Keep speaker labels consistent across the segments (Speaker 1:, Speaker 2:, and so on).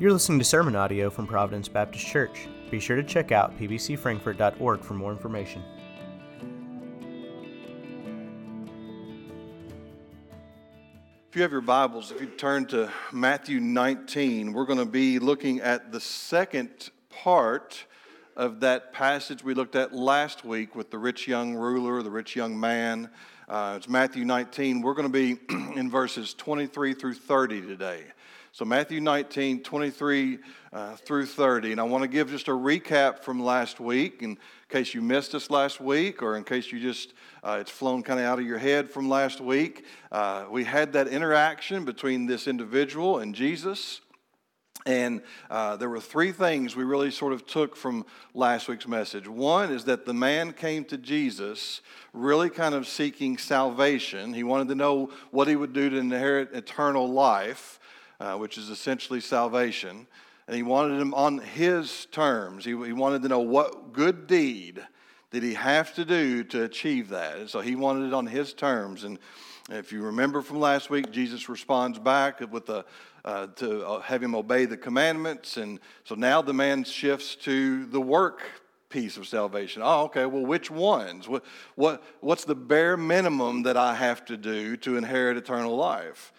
Speaker 1: You're listening to sermon audio from Providence Baptist Church. Be sure to check out pbcfrankfurt.org for more information.
Speaker 2: If you have your Bibles, if you turn to Matthew 19, we're going to be looking at the second part of that passage we looked at last week with the rich young ruler, the rich young man. Uh, it's Matthew 19. We're going to be in verses 23 through 30 today. So, Matthew 19, 23 uh, through 30. And I want to give just a recap from last week in case you missed us last week or in case you just, uh, it's flown kind of out of your head from last week. Uh, we had that interaction between this individual and Jesus. And uh, there were three things we really sort of took from last week's message. One is that the man came to Jesus really kind of seeking salvation. He wanted to know what he would do to inherit eternal life uh, which is essentially salvation. And he wanted him on his terms. He, he wanted to know what good deed did he have to do to achieve that. And so he wanted it on his terms. And if you remember from last week, Jesus responds back with the, uh, to uh, have him obey the commandments. And so now the man shifts to the work piece of salvation. Oh, okay, well, which ones? What, what, what's the bare minimum that I have to do to inherit eternal life?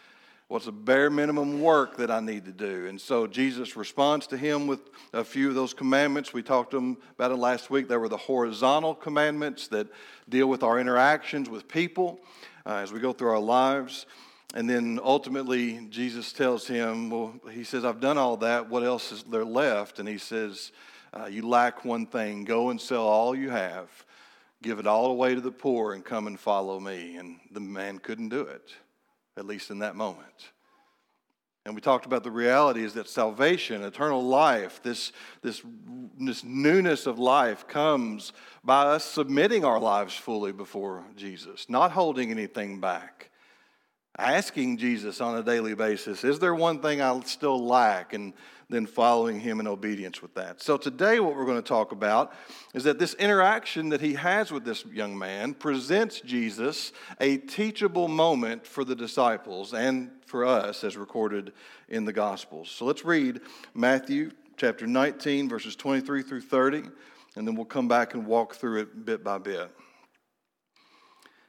Speaker 2: What's the bare minimum work that I need to do? And so Jesus responds to him with a few of those commandments. We talked to him about it last week. There were the horizontal commandments that deal with our interactions with people uh, as we go through our lives. And then ultimately, Jesus tells him, Well, he says, I've done all that. What else is there left? And he says, uh, You lack one thing. Go and sell all you have, give it all away to the poor, and come and follow me. And the man couldn't do it at least in that moment. And we talked about the reality is that salvation, eternal life, this, this, this newness of life comes by us submitting our lives fully before Jesus, not holding anything back, asking Jesus on a daily basis, is there one thing I still lack? And then following him in obedience with that. So, today, what we're going to talk about is that this interaction that he has with this young man presents Jesus a teachable moment for the disciples and for us as recorded in the Gospels. So, let's read Matthew chapter 19, verses 23 through 30, and then we'll come back and walk through it bit by bit.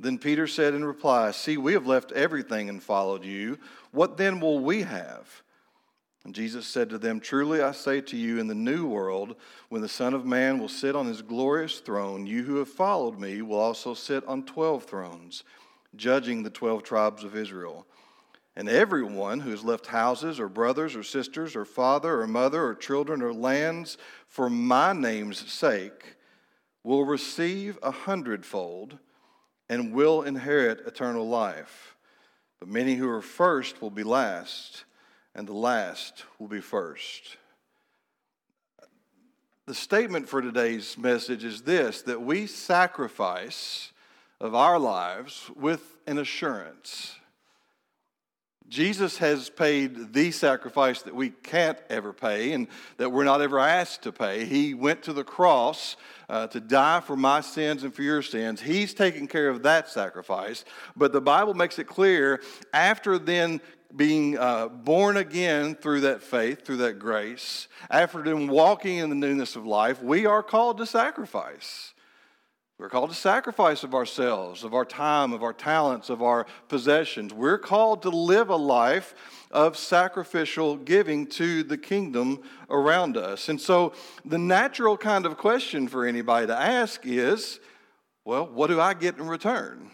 Speaker 2: Then Peter said in reply, See, we have left everything and followed you. What then will we have? And Jesus said to them, Truly I say to you, in the new world, when the Son of Man will sit on his glorious throne, you who have followed me will also sit on twelve thrones, judging the twelve tribes of Israel. And everyone who has left houses, or brothers, or sisters, or father, or mother, or children, or lands for my name's sake will receive a hundredfold and will inherit eternal life. But many who are first will be last and the last will be first. The statement for today's message is this that we sacrifice of our lives with an assurance. Jesus has paid the sacrifice that we can't ever pay and that we're not ever asked to pay. He went to the cross uh, to die for my sins and for your sins. He's taken care of that sacrifice. But the Bible makes it clear after then being uh, born again through that faith, through that grace, after then walking in the newness of life, we are called to sacrifice. We're called to sacrifice of ourselves, of our time, of our talents, of our possessions. We're called to live a life of sacrificial giving to the kingdom around us. And so, the natural kind of question for anybody to ask is well, what do I get in return?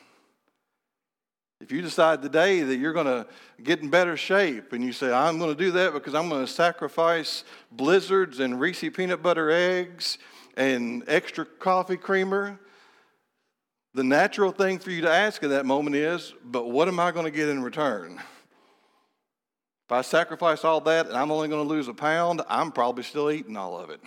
Speaker 2: If you decide today that you're going to get in better shape and you say, I'm going to do that because I'm going to sacrifice blizzards and Reese peanut butter eggs and extra coffee creamer, the natural thing for you to ask at that moment is, but what am I going to get in return? If I sacrifice all that and I'm only going to lose a pound, I'm probably still eating all of it.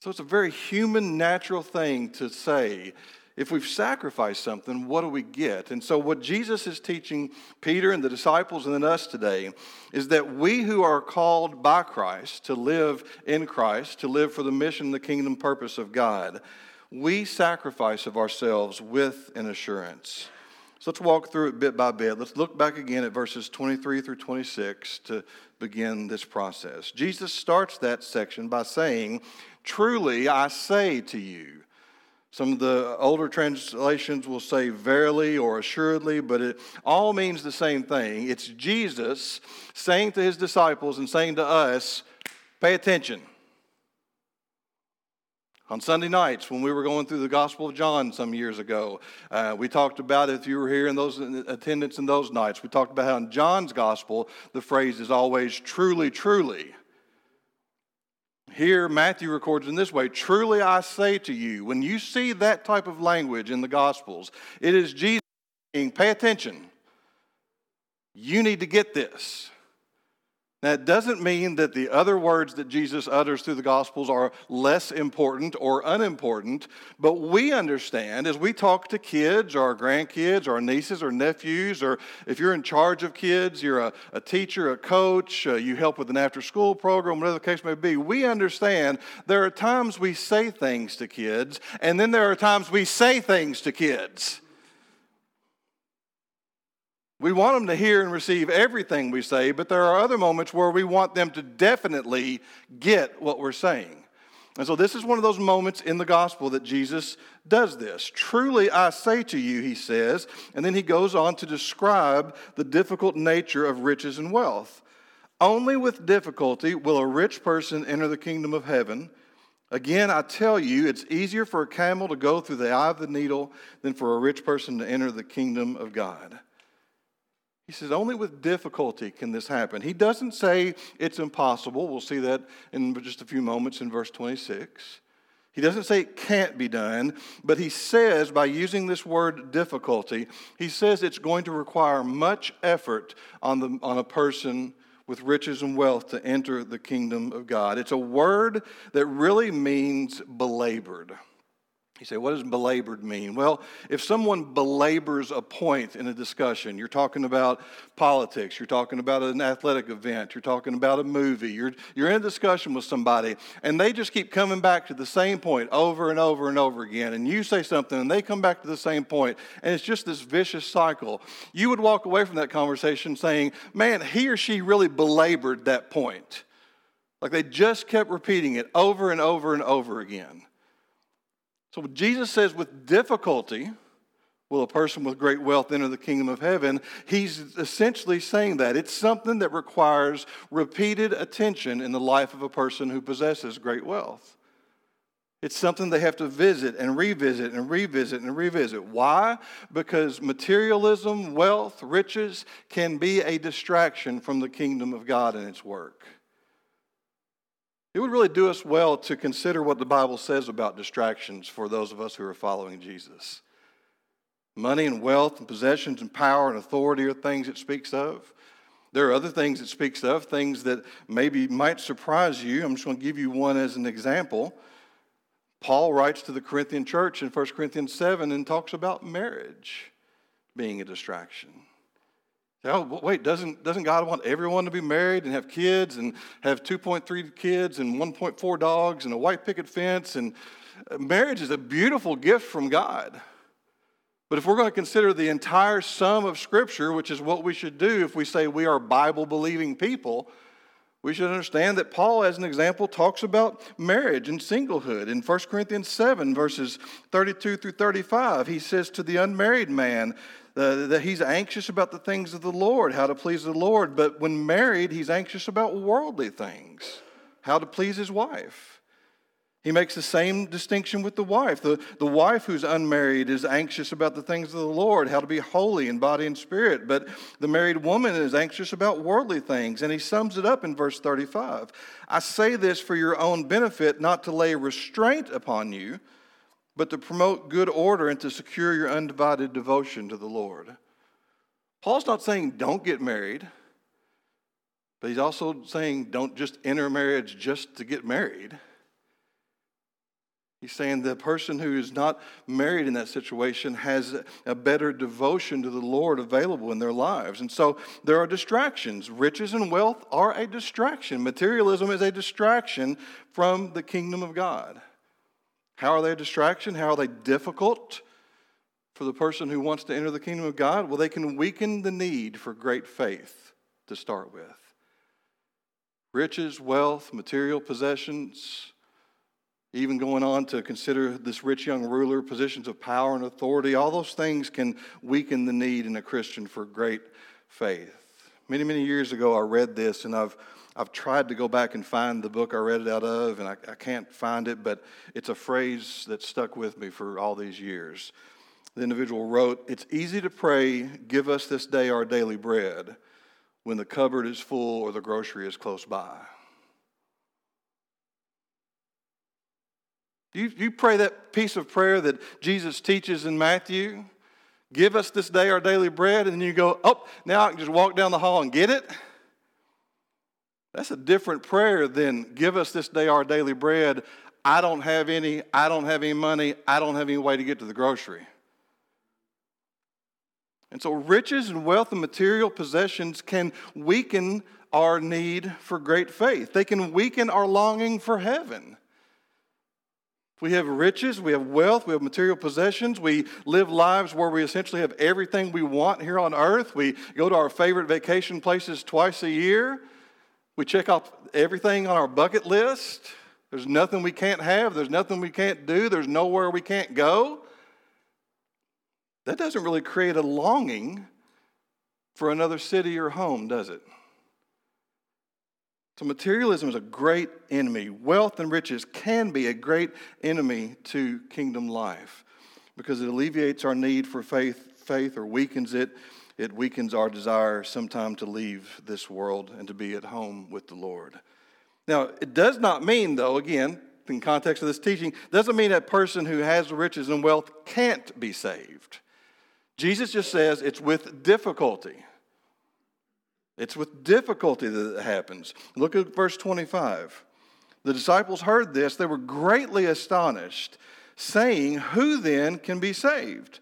Speaker 2: So it's a very human, natural thing to say. If we've sacrificed something, what do we get? And so, what Jesus is teaching Peter and the disciples and then us today is that we who are called by Christ to live in Christ, to live for the mission, the kingdom purpose of God, we sacrifice of ourselves with an assurance. So let's walk through it bit by bit. Let's look back again at verses 23 through 26 to begin this process. Jesus starts that section by saying, Truly I say to you. Some of the older translations will say verily or assuredly, but it all means the same thing. It's Jesus saying to his disciples and saying to us, Pay attention. On Sunday nights, when we were going through the Gospel of John some years ago, uh, we talked about, if you were here in those in attendance in those nights, we talked about how in John's Gospel, the phrase is always truly, truly. Here, Matthew records in this way Truly I say to you, when you see that type of language in the Gospels, it is Jesus saying, Pay attention. You need to get this. It doesn't mean that the other words that Jesus utters through the Gospels are less important or unimportant, but we understand as we talk to kids or our grandkids or our nieces or nephews, or if you're in charge of kids, you're a, a teacher, a coach, uh, you help with an after school program, whatever the case may be, we understand there are times we say things to kids, and then there are times we say things to kids. We want them to hear and receive everything we say, but there are other moments where we want them to definitely get what we're saying. And so, this is one of those moments in the gospel that Jesus does this. Truly, I say to you, he says, and then he goes on to describe the difficult nature of riches and wealth. Only with difficulty will a rich person enter the kingdom of heaven. Again, I tell you, it's easier for a camel to go through the eye of the needle than for a rich person to enter the kingdom of God. He says, only with difficulty can this happen. He doesn't say it's impossible. We'll see that in just a few moments in verse 26. He doesn't say it can't be done, but he says, by using this word difficulty, he says it's going to require much effort on, the, on a person with riches and wealth to enter the kingdom of God. It's a word that really means belabored. You say, what does belabored mean? Well, if someone belabors a point in a discussion, you're talking about politics, you're talking about an athletic event, you're talking about a movie, you're, you're in a discussion with somebody, and they just keep coming back to the same point over and over and over again, and you say something, and they come back to the same point, and it's just this vicious cycle. You would walk away from that conversation saying, man, he or she really belabored that point. Like they just kept repeating it over and over and over again. So Jesus says, with difficulty will a person with great wealth enter the kingdom of heaven. He's essentially saying that. It's something that requires repeated attention in the life of a person who possesses great wealth. It's something they have to visit and revisit and revisit and revisit. Why? Because materialism, wealth, riches can be a distraction from the kingdom of God and its work. It would really do us well to consider what the Bible says about distractions for those of us who are following Jesus. Money and wealth and possessions and power and authority are things it speaks of. There are other things it speaks of, things that maybe might surprise you. I'm just going to give you one as an example. Paul writes to the Corinthian church in 1 Corinthians 7 and talks about marriage being a distraction. Oh, wait, doesn't, doesn't God want everyone to be married and have kids and have 2.3 kids and 1.4 dogs and a white picket fence? And uh, marriage is a beautiful gift from God. But if we're going to consider the entire sum of Scripture, which is what we should do if we say we are Bible believing people, we should understand that Paul, as an example, talks about marriage and singlehood. In 1 Corinthians 7, verses 32 through 35, he says to the unmarried man, that he's anxious about the things of the Lord, how to please the Lord. But when married, he's anxious about worldly things, how to please his wife. He makes the same distinction with the wife. The, the wife who's unmarried is anxious about the things of the Lord, how to be holy in body and spirit. But the married woman is anxious about worldly things. And he sums it up in verse 35 I say this for your own benefit, not to lay restraint upon you but to promote good order and to secure your undivided devotion to the Lord. Paul's not saying don't get married, but he's also saying don't just enter marriage just to get married. He's saying the person who is not married in that situation has a better devotion to the Lord available in their lives. And so there are distractions. Riches and wealth are a distraction. Materialism is a distraction from the kingdom of God. How are they a distraction? How are they difficult for the person who wants to enter the kingdom of God? Well, they can weaken the need for great faith to start with. Riches, wealth, material possessions, even going on to consider this rich young ruler, positions of power and authority, all those things can weaken the need in a Christian for great faith. Many, many years ago, I read this, and I've, I've tried to go back and find the book I read it out of, and I, I can't find it, but it's a phrase that stuck with me for all these years. The individual wrote, It's easy to pray, give us this day our daily bread, when the cupboard is full or the grocery is close by. You, you pray that piece of prayer that Jesus teaches in Matthew. Give us this day our daily bread, and then you go, oh, now I can just walk down the hall and get it. That's a different prayer than give us this day our daily bread. I don't have any, I don't have any money, I don't have any way to get to the grocery. And so, riches and wealth and material possessions can weaken our need for great faith. They can weaken our longing for heaven. We have riches, we have wealth, we have material possessions. We live lives where we essentially have everything we want here on earth. We go to our favorite vacation places twice a year. We check off everything on our bucket list. There's nothing we can't have, there's nothing we can't do, there's nowhere we can't go. That doesn't really create a longing for another city or home, does it? So, materialism is a great enemy. Wealth and riches can be a great enemy to kingdom life because it alleviates our need for faith, faith or weakens it. It weakens our desire sometime to leave this world and to be at home with the Lord. Now, it does not mean, though, again, in context of this teaching, doesn't mean that person who has riches and wealth can't be saved. Jesus just says it's with difficulty. It's with difficulty that it happens. Look at verse 25. The disciples heard this, they were greatly astonished, saying, Who then can be saved?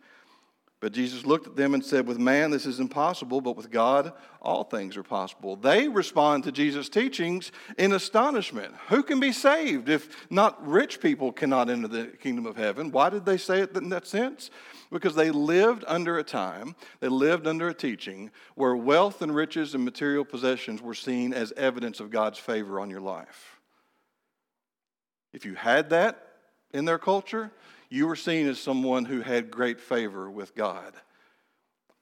Speaker 2: But Jesus looked at them and said, With man this is impossible, but with God all things are possible. They respond to Jesus' teachings in astonishment. Who can be saved if not rich people cannot enter the kingdom of heaven? Why did they say it in that sense? Because they lived under a time, they lived under a teaching where wealth and riches and material possessions were seen as evidence of God's favor on your life. If you had that in their culture, you were seen as someone who had great favor with God.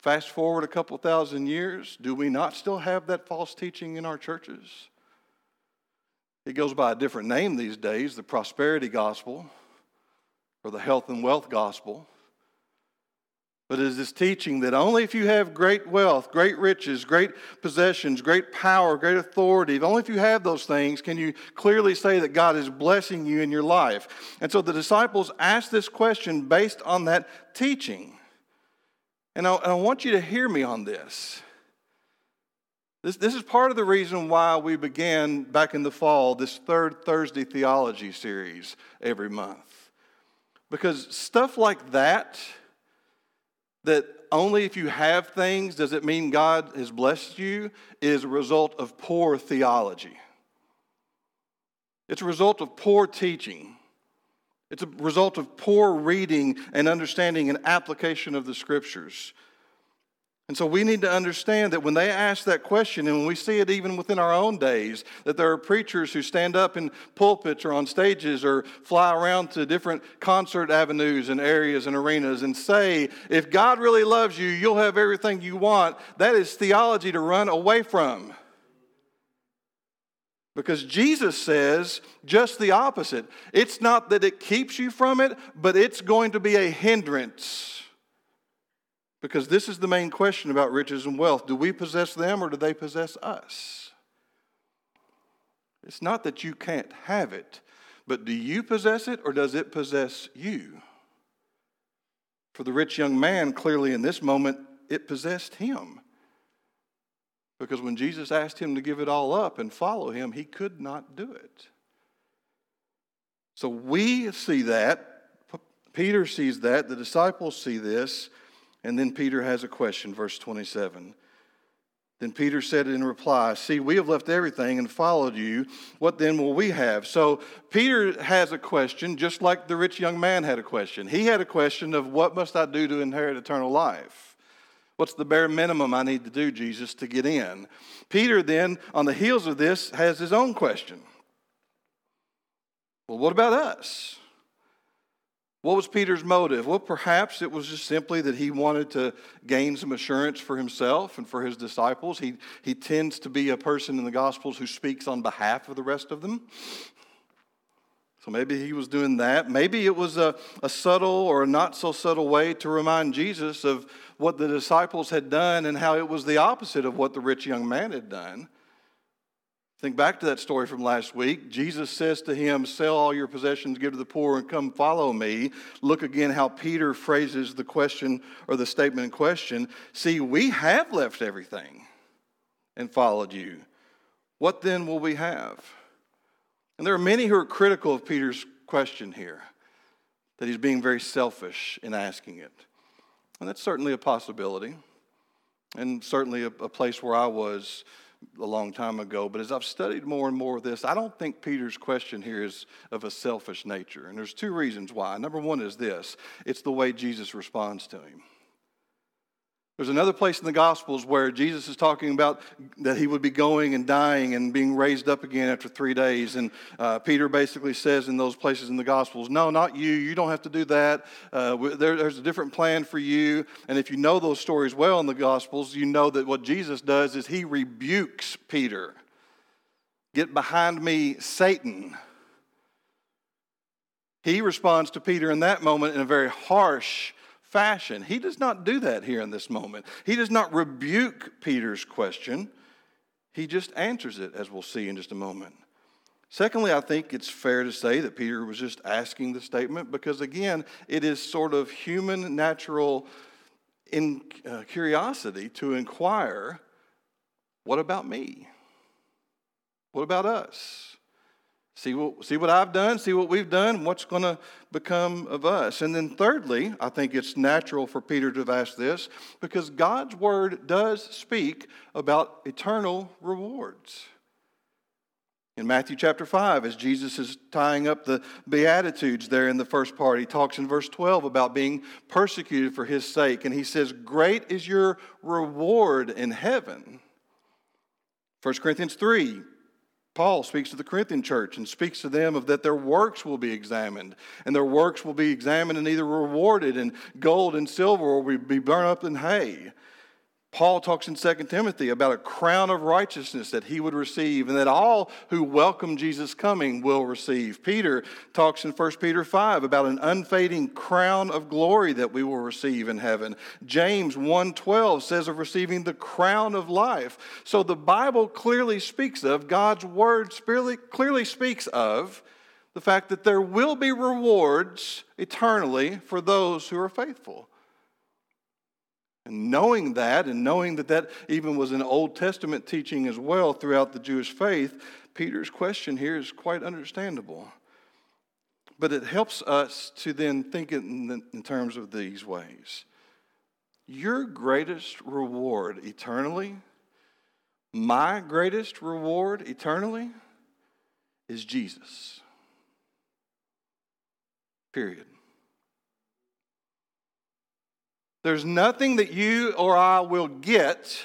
Speaker 2: Fast forward a couple thousand years, do we not still have that false teaching in our churches? It goes by a different name these days the prosperity gospel or the health and wealth gospel. But it is this teaching that only if you have great wealth, great riches, great possessions, great power, great authority, only if you have those things can you clearly say that God is blessing you in your life. And so the disciples asked this question based on that teaching. And I, and I want you to hear me on this. This, this is part of the reason why we began back in the fall this third Thursday theology series every month. Because stuff like that, that only if you have things does it mean God has blessed you is a result of poor theology. It's a result of poor teaching. It's a result of poor reading and understanding and application of the scriptures. And so we need to understand that when they ask that question, and when we see it even within our own days, that there are preachers who stand up in pulpits or on stages or fly around to different concert avenues and areas and arenas and say, if God really loves you, you'll have everything you want. That is theology to run away from. Because Jesus says just the opposite. It's not that it keeps you from it, but it's going to be a hindrance. Because this is the main question about riches and wealth. Do we possess them or do they possess us? It's not that you can't have it, but do you possess it or does it possess you? For the rich young man, clearly in this moment, it possessed him. Because when Jesus asked him to give it all up and follow him, he could not do it. So we see that. Peter sees that. The disciples see this. And then Peter has a question, verse 27. Then Peter said in reply, See, we have left everything and followed you. What then will we have? So Peter has a question, just like the rich young man had a question. He had a question of, What must I do to inherit eternal life? What's the bare minimum I need to do, Jesus, to get in? Peter then, on the heels of this, has his own question. Well, what about us? What was Peter's motive? Well, perhaps it was just simply that he wanted to gain some assurance for himself and for his disciples. He, he tends to be a person in the Gospels who speaks on behalf of the rest of them. So maybe he was doing that. Maybe it was a, a subtle or a not so subtle way to remind Jesus of what the disciples had done and how it was the opposite of what the rich young man had done. Think back to that story from last week. Jesus says to him, Sell all your possessions, give to the poor, and come follow me. Look again how Peter phrases the question or the statement in question. See, we have left everything and followed you. What then will we have? And there are many who are critical of Peter's question here, that he's being very selfish in asking it. And that's certainly a possibility, and certainly a, a place where I was a long time ago, but as I've studied more and more of this, I don't think Peter's question here is of a selfish nature. And there's two reasons why. Number one is this it's the way Jesus responds to him. There's another place in the Gospels where Jesus is talking about that he would be going and dying and being raised up again after three days. And uh, Peter basically says in those places in the Gospels, No, not you. You don't have to do that. Uh, there, there's a different plan for you. And if you know those stories well in the Gospels, you know that what Jesus does is he rebukes Peter. Get behind me, Satan. He responds to Peter in that moment in a very harsh fashion. He does not do that here in this moment. He does not rebuke Peter's question, he just answers it, as we'll see in just a moment. Secondly, I think it's fair to say that Peter was just asking the statement because, again, it is sort of human, natural in, uh, curiosity to inquire what about me? What about us? See what, see what I've done, see what we've done, what's going to become of us. And then, thirdly, I think it's natural for Peter to have asked this because God's word does speak about eternal rewards. In Matthew chapter 5, as Jesus is tying up the Beatitudes there in the first part, he talks in verse 12 about being persecuted for his sake. And he says, Great is your reward in heaven. 1 Corinthians 3, Paul speaks to the Corinthian church and speaks to them of that their works will be examined, and their works will be examined and either rewarded in gold and silver or will be burned up in hay. Paul talks in 2 Timothy about a crown of righteousness that he would receive and that all who welcome Jesus' coming will receive. Peter talks in 1 Peter 5 about an unfading crown of glory that we will receive in heaven. James 1:12 says of receiving the crown of life. So the Bible clearly speaks of God's word clearly speaks of the fact that there will be rewards eternally for those who are faithful. And knowing that, and knowing that that even was an Old Testament teaching as well throughout the Jewish faith, Peter's question here is quite understandable. But it helps us to then think in, in terms of these ways. Your greatest reward eternally, my greatest reward eternally, is Jesus. Period. There's nothing that you or I will get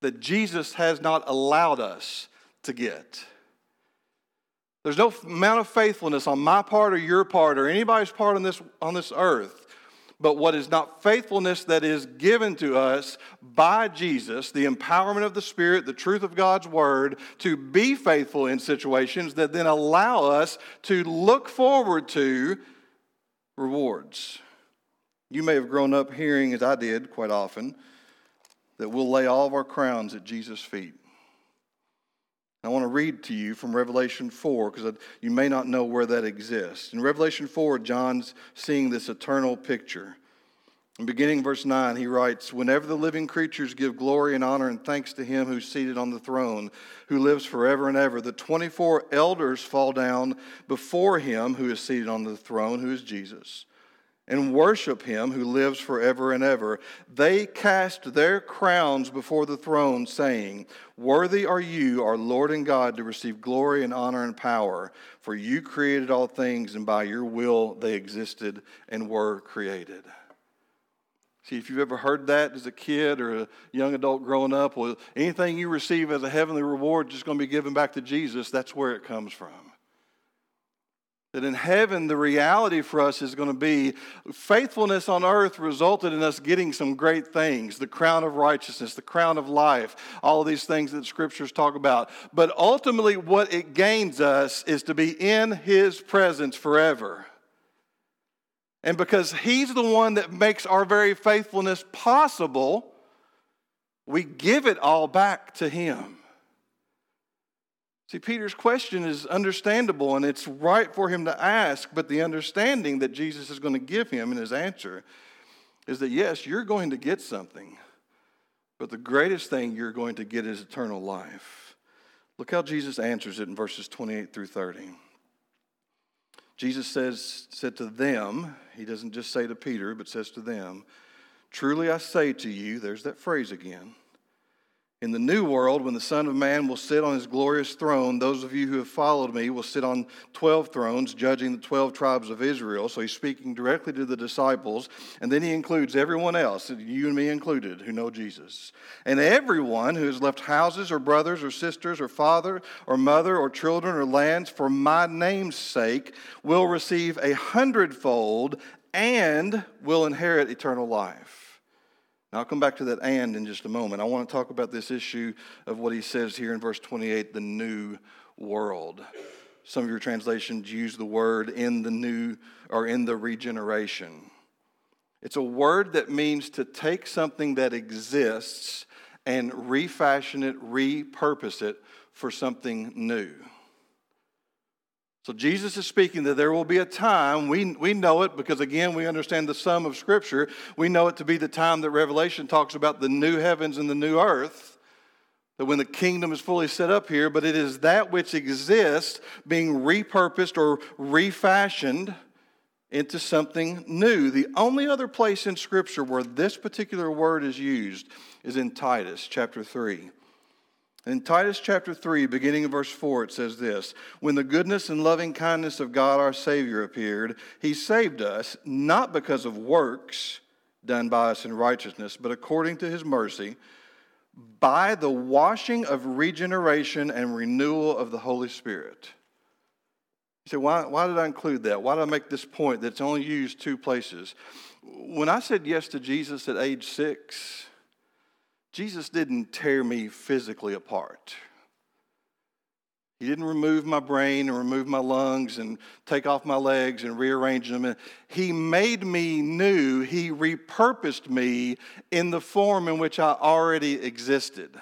Speaker 2: that Jesus has not allowed us to get. There's no amount of faithfulness on my part or your part or anybody's part on this, on this earth. But what is not faithfulness that is given to us by Jesus, the empowerment of the Spirit, the truth of God's Word, to be faithful in situations that then allow us to look forward to rewards. You may have grown up hearing, as I did quite often, that we'll lay all of our crowns at Jesus' feet. I want to read to you from Revelation 4 because you may not know where that exists. In Revelation 4, John's seeing this eternal picture. Beginning verse 9, he writes, Whenever the living creatures give glory and honor and thanks to him who's seated on the throne, who lives forever and ever, the 24 elders fall down before him who is seated on the throne, who is Jesus, and worship him who lives forever and ever. They cast their crowns before the throne, saying, Worthy are you, our Lord and God, to receive glory and honor and power, for you created all things, and by your will they existed and were created. See, if you've ever heard that as a kid or a young adult growing up, well, anything you receive as a heavenly reward is just going to be given back to Jesus, that's where it comes from. That in heaven, the reality for us is going to be faithfulness on earth resulted in us getting some great things the crown of righteousness, the crown of life, all of these things that scriptures talk about. But ultimately, what it gains us is to be in His presence forever. And because He's the one that makes our very faithfulness possible, we give it all back to Him. See, Peter's question is understandable and it's right for him to ask, but the understanding that Jesus is going to give him in his answer is that yes, you're going to get something, but the greatest thing you're going to get is eternal life. Look how Jesus answers it in verses 28 through 30. Jesus says, said to them, he doesn't just say to Peter, but says to them, Truly I say to you, there's that phrase again. In the new world, when the Son of Man will sit on his glorious throne, those of you who have followed me will sit on 12 thrones, judging the 12 tribes of Israel. So he's speaking directly to the disciples. And then he includes everyone else, you and me included, who know Jesus. And everyone who has left houses or brothers or sisters or father or mother or children or lands for my name's sake will receive a hundredfold and will inherit eternal life. I'll come back to that and in just a moment. I want to talk about this issue of what he says here in verse 28 the new world. Some of your translations use the word in the new or in the regeneration. It's a word that means to take something that exists and refashion it, repurpose it for something new. So Jesus is speaking that there will be a time, we, we know it because again, we understand the sum of Scripture. We know it to be the time that Revelation talks about the new heavens and the new earth, that when the kingdom is fully set up here, but it is that which exists being repurposed or refashioned into something new. The only other place in Scripture where this particular word is used is in Titus chapter 3. In Titus chapter 3, beginning in verse 4, it says this When the goodness and loving kindness of God our Savior appeared, he saved us, not because of works done by us in righteousness, but according to his mercy, by the washing of regeneration and renewal of the Holy Spirit. You say, why, why did I include that? Why did I make this point that's only used two places? When I said yes to Jesus at age six, Jesus didn't tear me physically apart. He didn't remove my brain and remove my lungs and take off my legs and rearrange them. He made me new. He repurposed me in the form in which I already existed.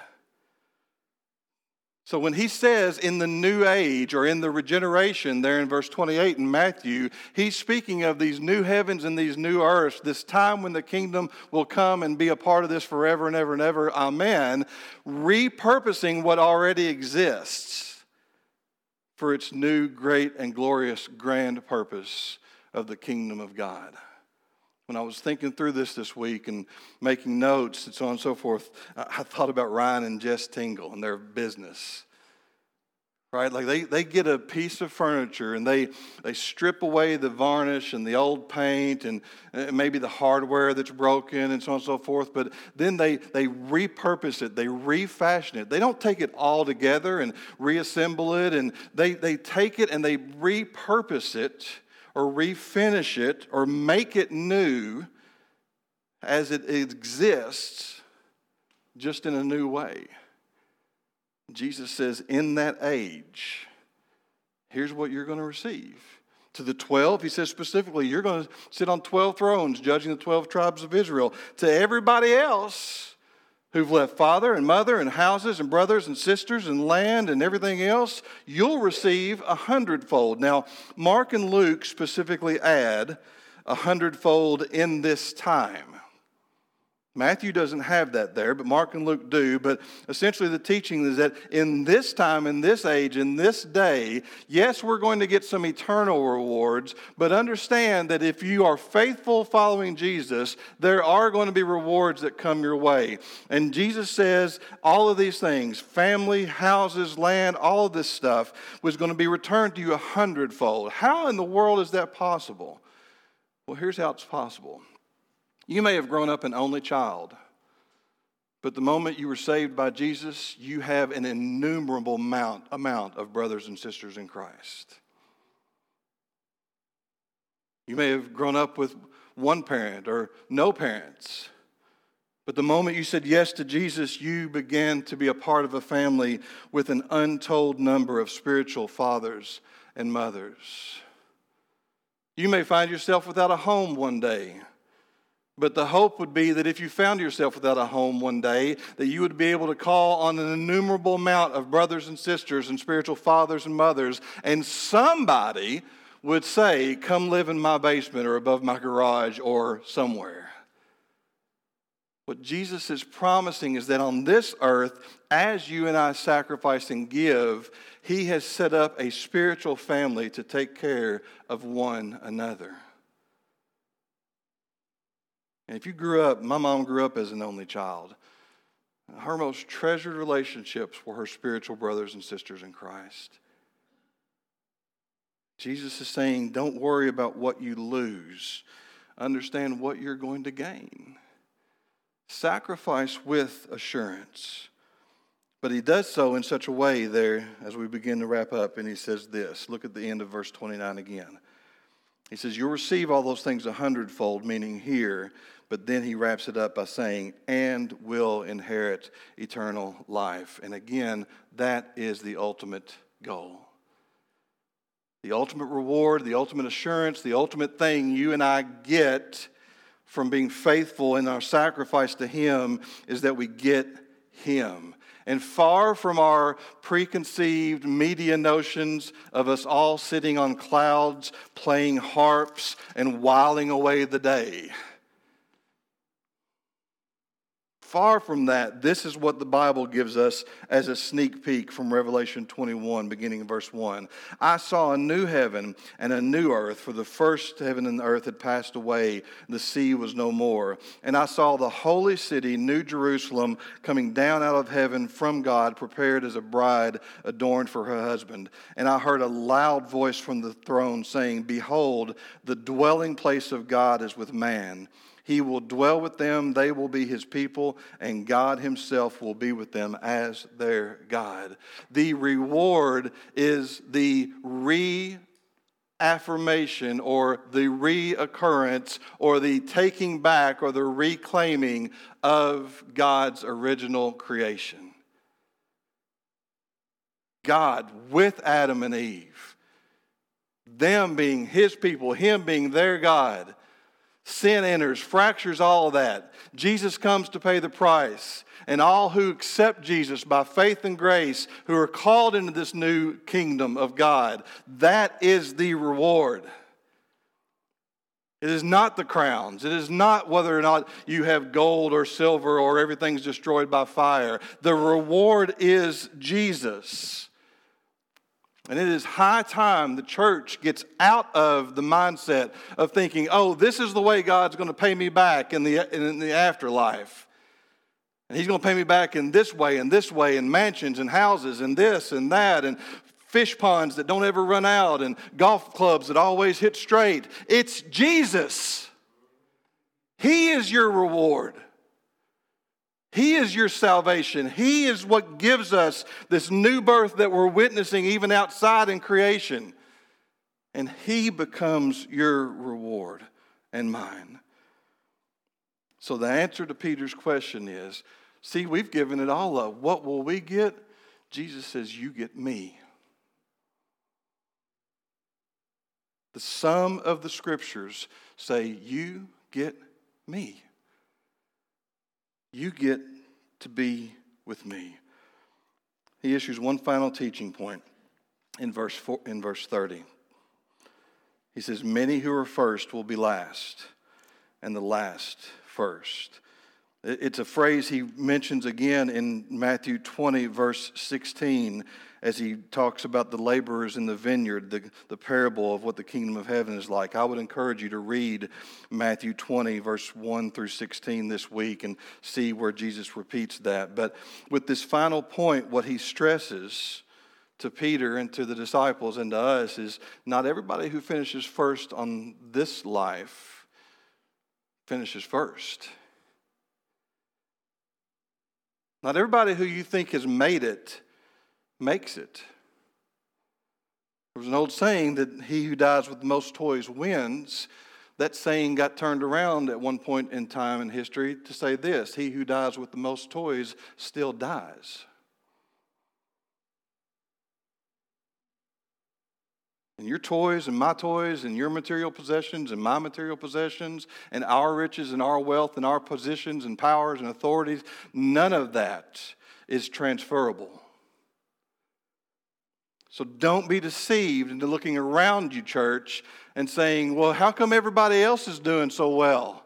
Speaker 2: So when he says in the new age or in the regeneration, there in verse 28 in Matthew, he's speaking of these new heavens and these new earths, this time when the kingdom will come and be a part of this forever and ever and ever. Amen. Repurposing what already exists for its new, great, and glorious, grand purpose of the kingdom of God when I was thinking through this this week and making notes and so on and so forth, I thought about Ryan and Jess Tingle and their business. Right? Like they, they get a piece of furniture and they, they strip away the varnish and the old paint and maybe the hardware that's broken and so on and so forth, but then they, they repurpose it, they refashion it. They don't take it all together and reassemble it, and they, they take it and they repurpose it or refinish it or make it new as it exists, just in a new way. Jesus says, in that age, here's what you're going to receive. To the 12, he says specifically, you're going to sit on 12 thrones, judging the 12 tribes of Israel. To everybody else, who've left father and mother and houses and brothers and sisters and land and everything else, you'll receive a hundredfold. Now, Mark and Luke specifically add a hundredfold in this time. Matthew doesn't have that there, but Mark and Luke do. But essentially, the teaching is that in this time, in this age, in this day, yes, we're going to get some eternal rewards, but understand that if you are faithful following Jesus, there are going to be rewards that come your way. And Jesus says all of these things family, houses, land, all of this stuff was going to be returned to you a hundredfold. How in the world is that possible? Well, here's how it's possible. You may have grown up an only child, but the moment you were saved by Jesus, you have an innumerable amount, amount of brothers and sisters in Christ. You may have grown up with one parent or no parents. But the moment you said yes to Jesus, you began to be a part of a family with an untold number of spiritual fathers and mothers. You may find yourself without a home one day. But the hope would be that if you found yourself without a home one day, that you would be able to call on an innumerable amount of brothers and sisters and spiritual fathers and mothers, and somebody would say, Come live in my basement or above my garage or somewhere. What Jesus is promising is that on this earth, as you and I sacrifice and give, He has set up a spiritual family to take care of one another. And if you grew up, my mom grew up as an only child. Her most treasured relationships were her spiritual brothers and sisters in Christ. Jesus is saying, don't worry about what you lose, understand what you're going to gain. Sacrifice with assurance. But he does so in such a way there as we begin to wrap up, and he says this. Look at the end of verse 29 again. He says, You'll receive all those things a hundredfold, meaning here, but then he wraps it up by saying, and will inherit eternal life. And again, that is the ultimate goal. The ultimate reward, the ultimate assurance, the ultimate thing you and I get from being faithful in our sacrifice to Him is that we get Him. And far from our preconceived media notions of us all sitting on clouds, playing harps, and whiling away the day. Far from that, this is what the Bible gives us as a sneak peek from Revelation 21, beginning in verse 1. I saw a new heaven and a new earth, for the first heaven and earth had passed away, the sea was no more. And I saw the holy city, New Jerusalem, coming down out of heaven from God, prepared as a bride adorned for her husband. And I heard a loud voice from the throne saying, Behold, the dwelling place of God is with man he will dwell with them, they will be his people, and God himself will be with them as their God. The reward is the reaffirmation or the reoccurrence or the taking back or the reclaiming of God's original creation. God with Adam and Eve, them being his people, him being their God Sin enters, fractures all of that. Jesus comes to pay the price. And all who accept Jesus by faith and grace, who are called into this new kingdom of God, that is the reward. It is not the crowns. It is not whether or not you have gold or silver or everything's destroyed by fire. The reward is Jesus. And it is high time the church gets out of the mindset of thinking, oh, this is the way God's going to pay me back in the, in the afterlife. And He's going to pay me back in this way and this way, and mansions and houses and this and that, and fish ponds that don't ever run out, and golf clubs that always hit straight. It's Jesus. He is your reward. He is your salvation. He is what gives us this new birth that we're witnessing even outside in creation. And He becomes your reward and mine. So the answer to Peter's question is see, we've given it all up. What will we get? Jesus says, You get me. The sum of the scriptures say, You get me you get to be with me. He issues one final teaching point in verse, four, in verse 30. He says, Many who are first will be last, and the last first. It's a phrase he mentions again in Matthew 20, verse 16, as he talks about the laborers in the vineyard, the, the parable of what the kingdom of heaven is like. I would encourage you to read Matthew 20, verse 1 through 16 this week and see where Jesus repeats that. But with this final point, what he stresses to Peter and to the disciples and to us is not everybody who finishes first on this life finishes first. Not everybody who you think has made it makes it. There was an old saying that he who dies with the most toys wins. That saying got turned around at one point in time in history to say this he who dies with the most toys still dies. And your toys and my toys and your material possessions and my material possessions and our riches and our wealth and our positions and powers and authorities, none of that is transferable. So don't be deceived into looking around you, church, and saying, well, how come everybody else is doing so well?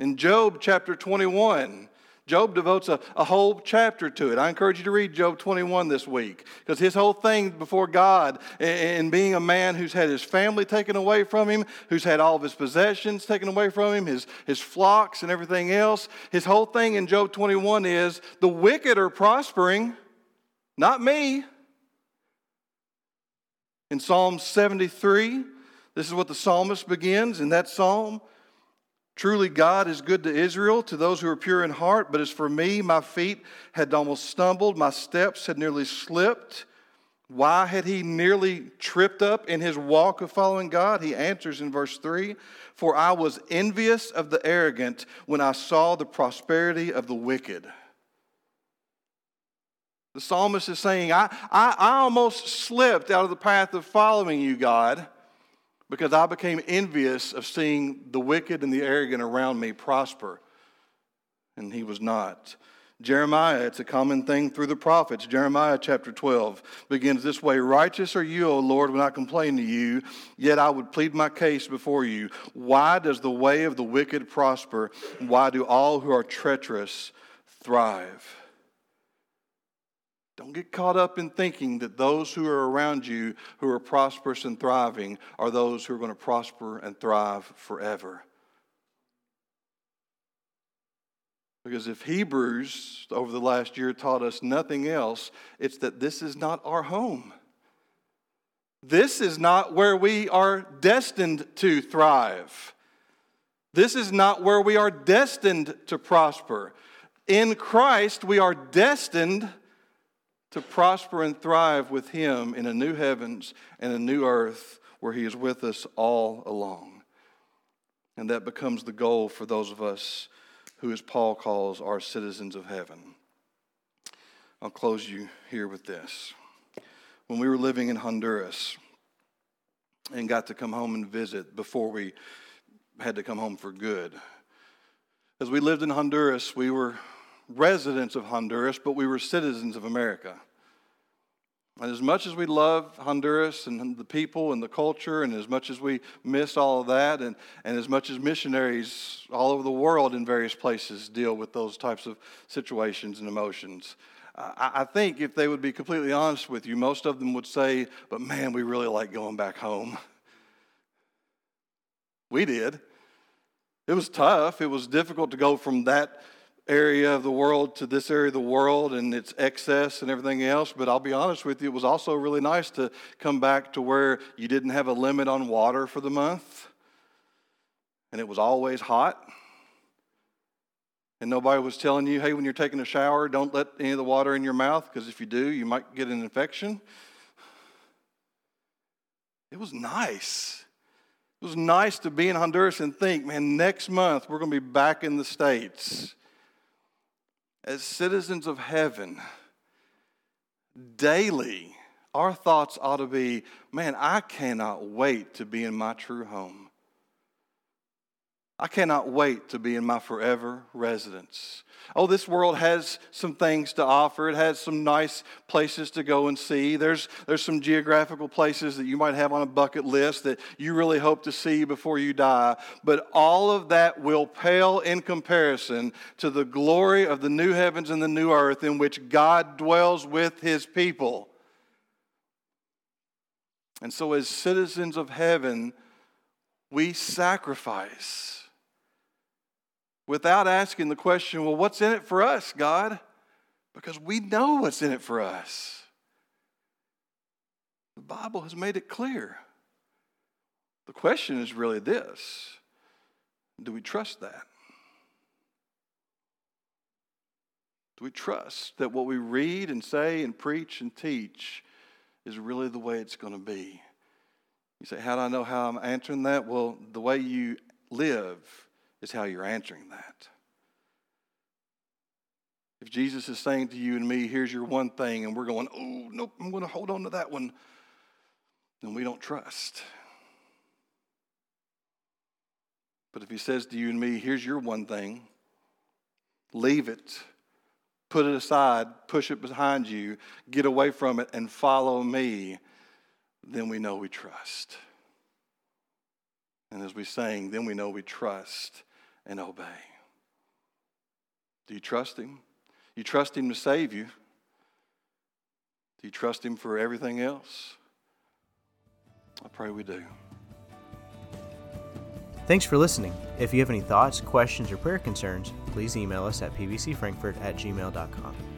Speaker 2: In Job chapter 21, Job devotes a, a whole chapter to it. I encourage you to read Job 21 this week because his whole thing before God and being a man who's had his family taken away from him, who's had all of his possessions taken away from him, his, his flocks and everything else, his whole thing in Job 21 is the wicked are prospering, not me. In Psalm 73, this is what the psalmist begins in that psalm. Truly, God is good to Israel, to those who are pure in heart. But as for me, my feet had almost stumbled, my steps had nearly slipped. Why had he nearly tripped up in his walk of following God? He answers in verse 3 For I was envious of the arrogant when I saw the prosperity of the wicked. The psalmist is saying, I, I, I almost slipped out of the path of following you, God because I became envious of seeing the wicked and the arrogant around me prosper. And he was not. Jeremiah, it's a common thing through the prophets. Jeremiah chapter 12 begins this way Righteous are you, O Lord, when I complain to you, yet I would plead my case before you. Why does the way of the wicked prosper? Why do all who are treacherous thrive? Don't get caught up in thinking that those who are around you who are prosperous and thriving are those who are going to prosper and thrive forever. Because if Hebrews over the last year taught us nothing else, it's that this is not our home. This is not where we are destined to thrive. This is not where we are destined to prosper. In Christ, we are destined to prosper and thrive with Him in a new heavens and a new earth where He is with us all along. And that becomes the goal for those of us who, as Paul calls, are citizens of heaven. I'll close you here with this. When we were living in Honduras and got to come home and visit before we had to come home for good, as we lived in Honduras, we were residents of Honduras, but we were citizens of America. And as much as we love Honduras and the people and the culture, and as much as we miss all of that, and, and as much as missionaries all over the world in various places deal with those types of situations and emotions, I, I think if they would be completely honest with you, most of them would say, But man, we really like going back home. We did. It was tough. It was difficult to go from that area of the world to this area of the world and its excess and everything else. But I'll be honest with you, it was also really nice to come back to where you didn't have a limit on water for the month and it was always hot. And nobody was telling you, hey, when you're taking a shower, don't let any of the water in your mouth because if you do, you might get an infection. It was nice. It was nice to be in Honduras and think, man, next month we're going to be back in the States as citizens of heaven, daily, our thoughts ought to be man, I cannot wait to be in my true home. I cannot wait to be in my forever residence. Oh, this world has some things to offer. It has some nice places to go and see. There's, there's some geographical places that you might have on a bucket list that you really hope to see before you die. But all of that will pale in comparison to the glory of the new heavens and the new earth in which God dwells with his people. And so, as citizens of heaven, we sacrifice without asking the question, well, what's in it for us, God? Because we know what's in it for us. The Bible has made it clear. The question is really this do we trust that? Do we trust that what we read and say and preach and teach is really the way it's going to be? You say, How do I know how I'm answering that? Well, the way you live is how you're answering that. If Jesus is saying to you and me, here's your one thing, and we're going, oh, nope, I'm going to hold on to that one, then we don't trust. But if he says to you and me, here's your one thing, leave it, put it aside, push it behind you, get away from it, and follow me, then we know we trust. And as we sang, then we know we trust and obey. Do you trust Him? You trust Him to save you? Do you trust Him for everything else? I pray we do.
Speaker 1: Thanks for listening. If you have any thoughts, questions, or prayer concerns, please email us at pbcfrankfurt at gmail.com.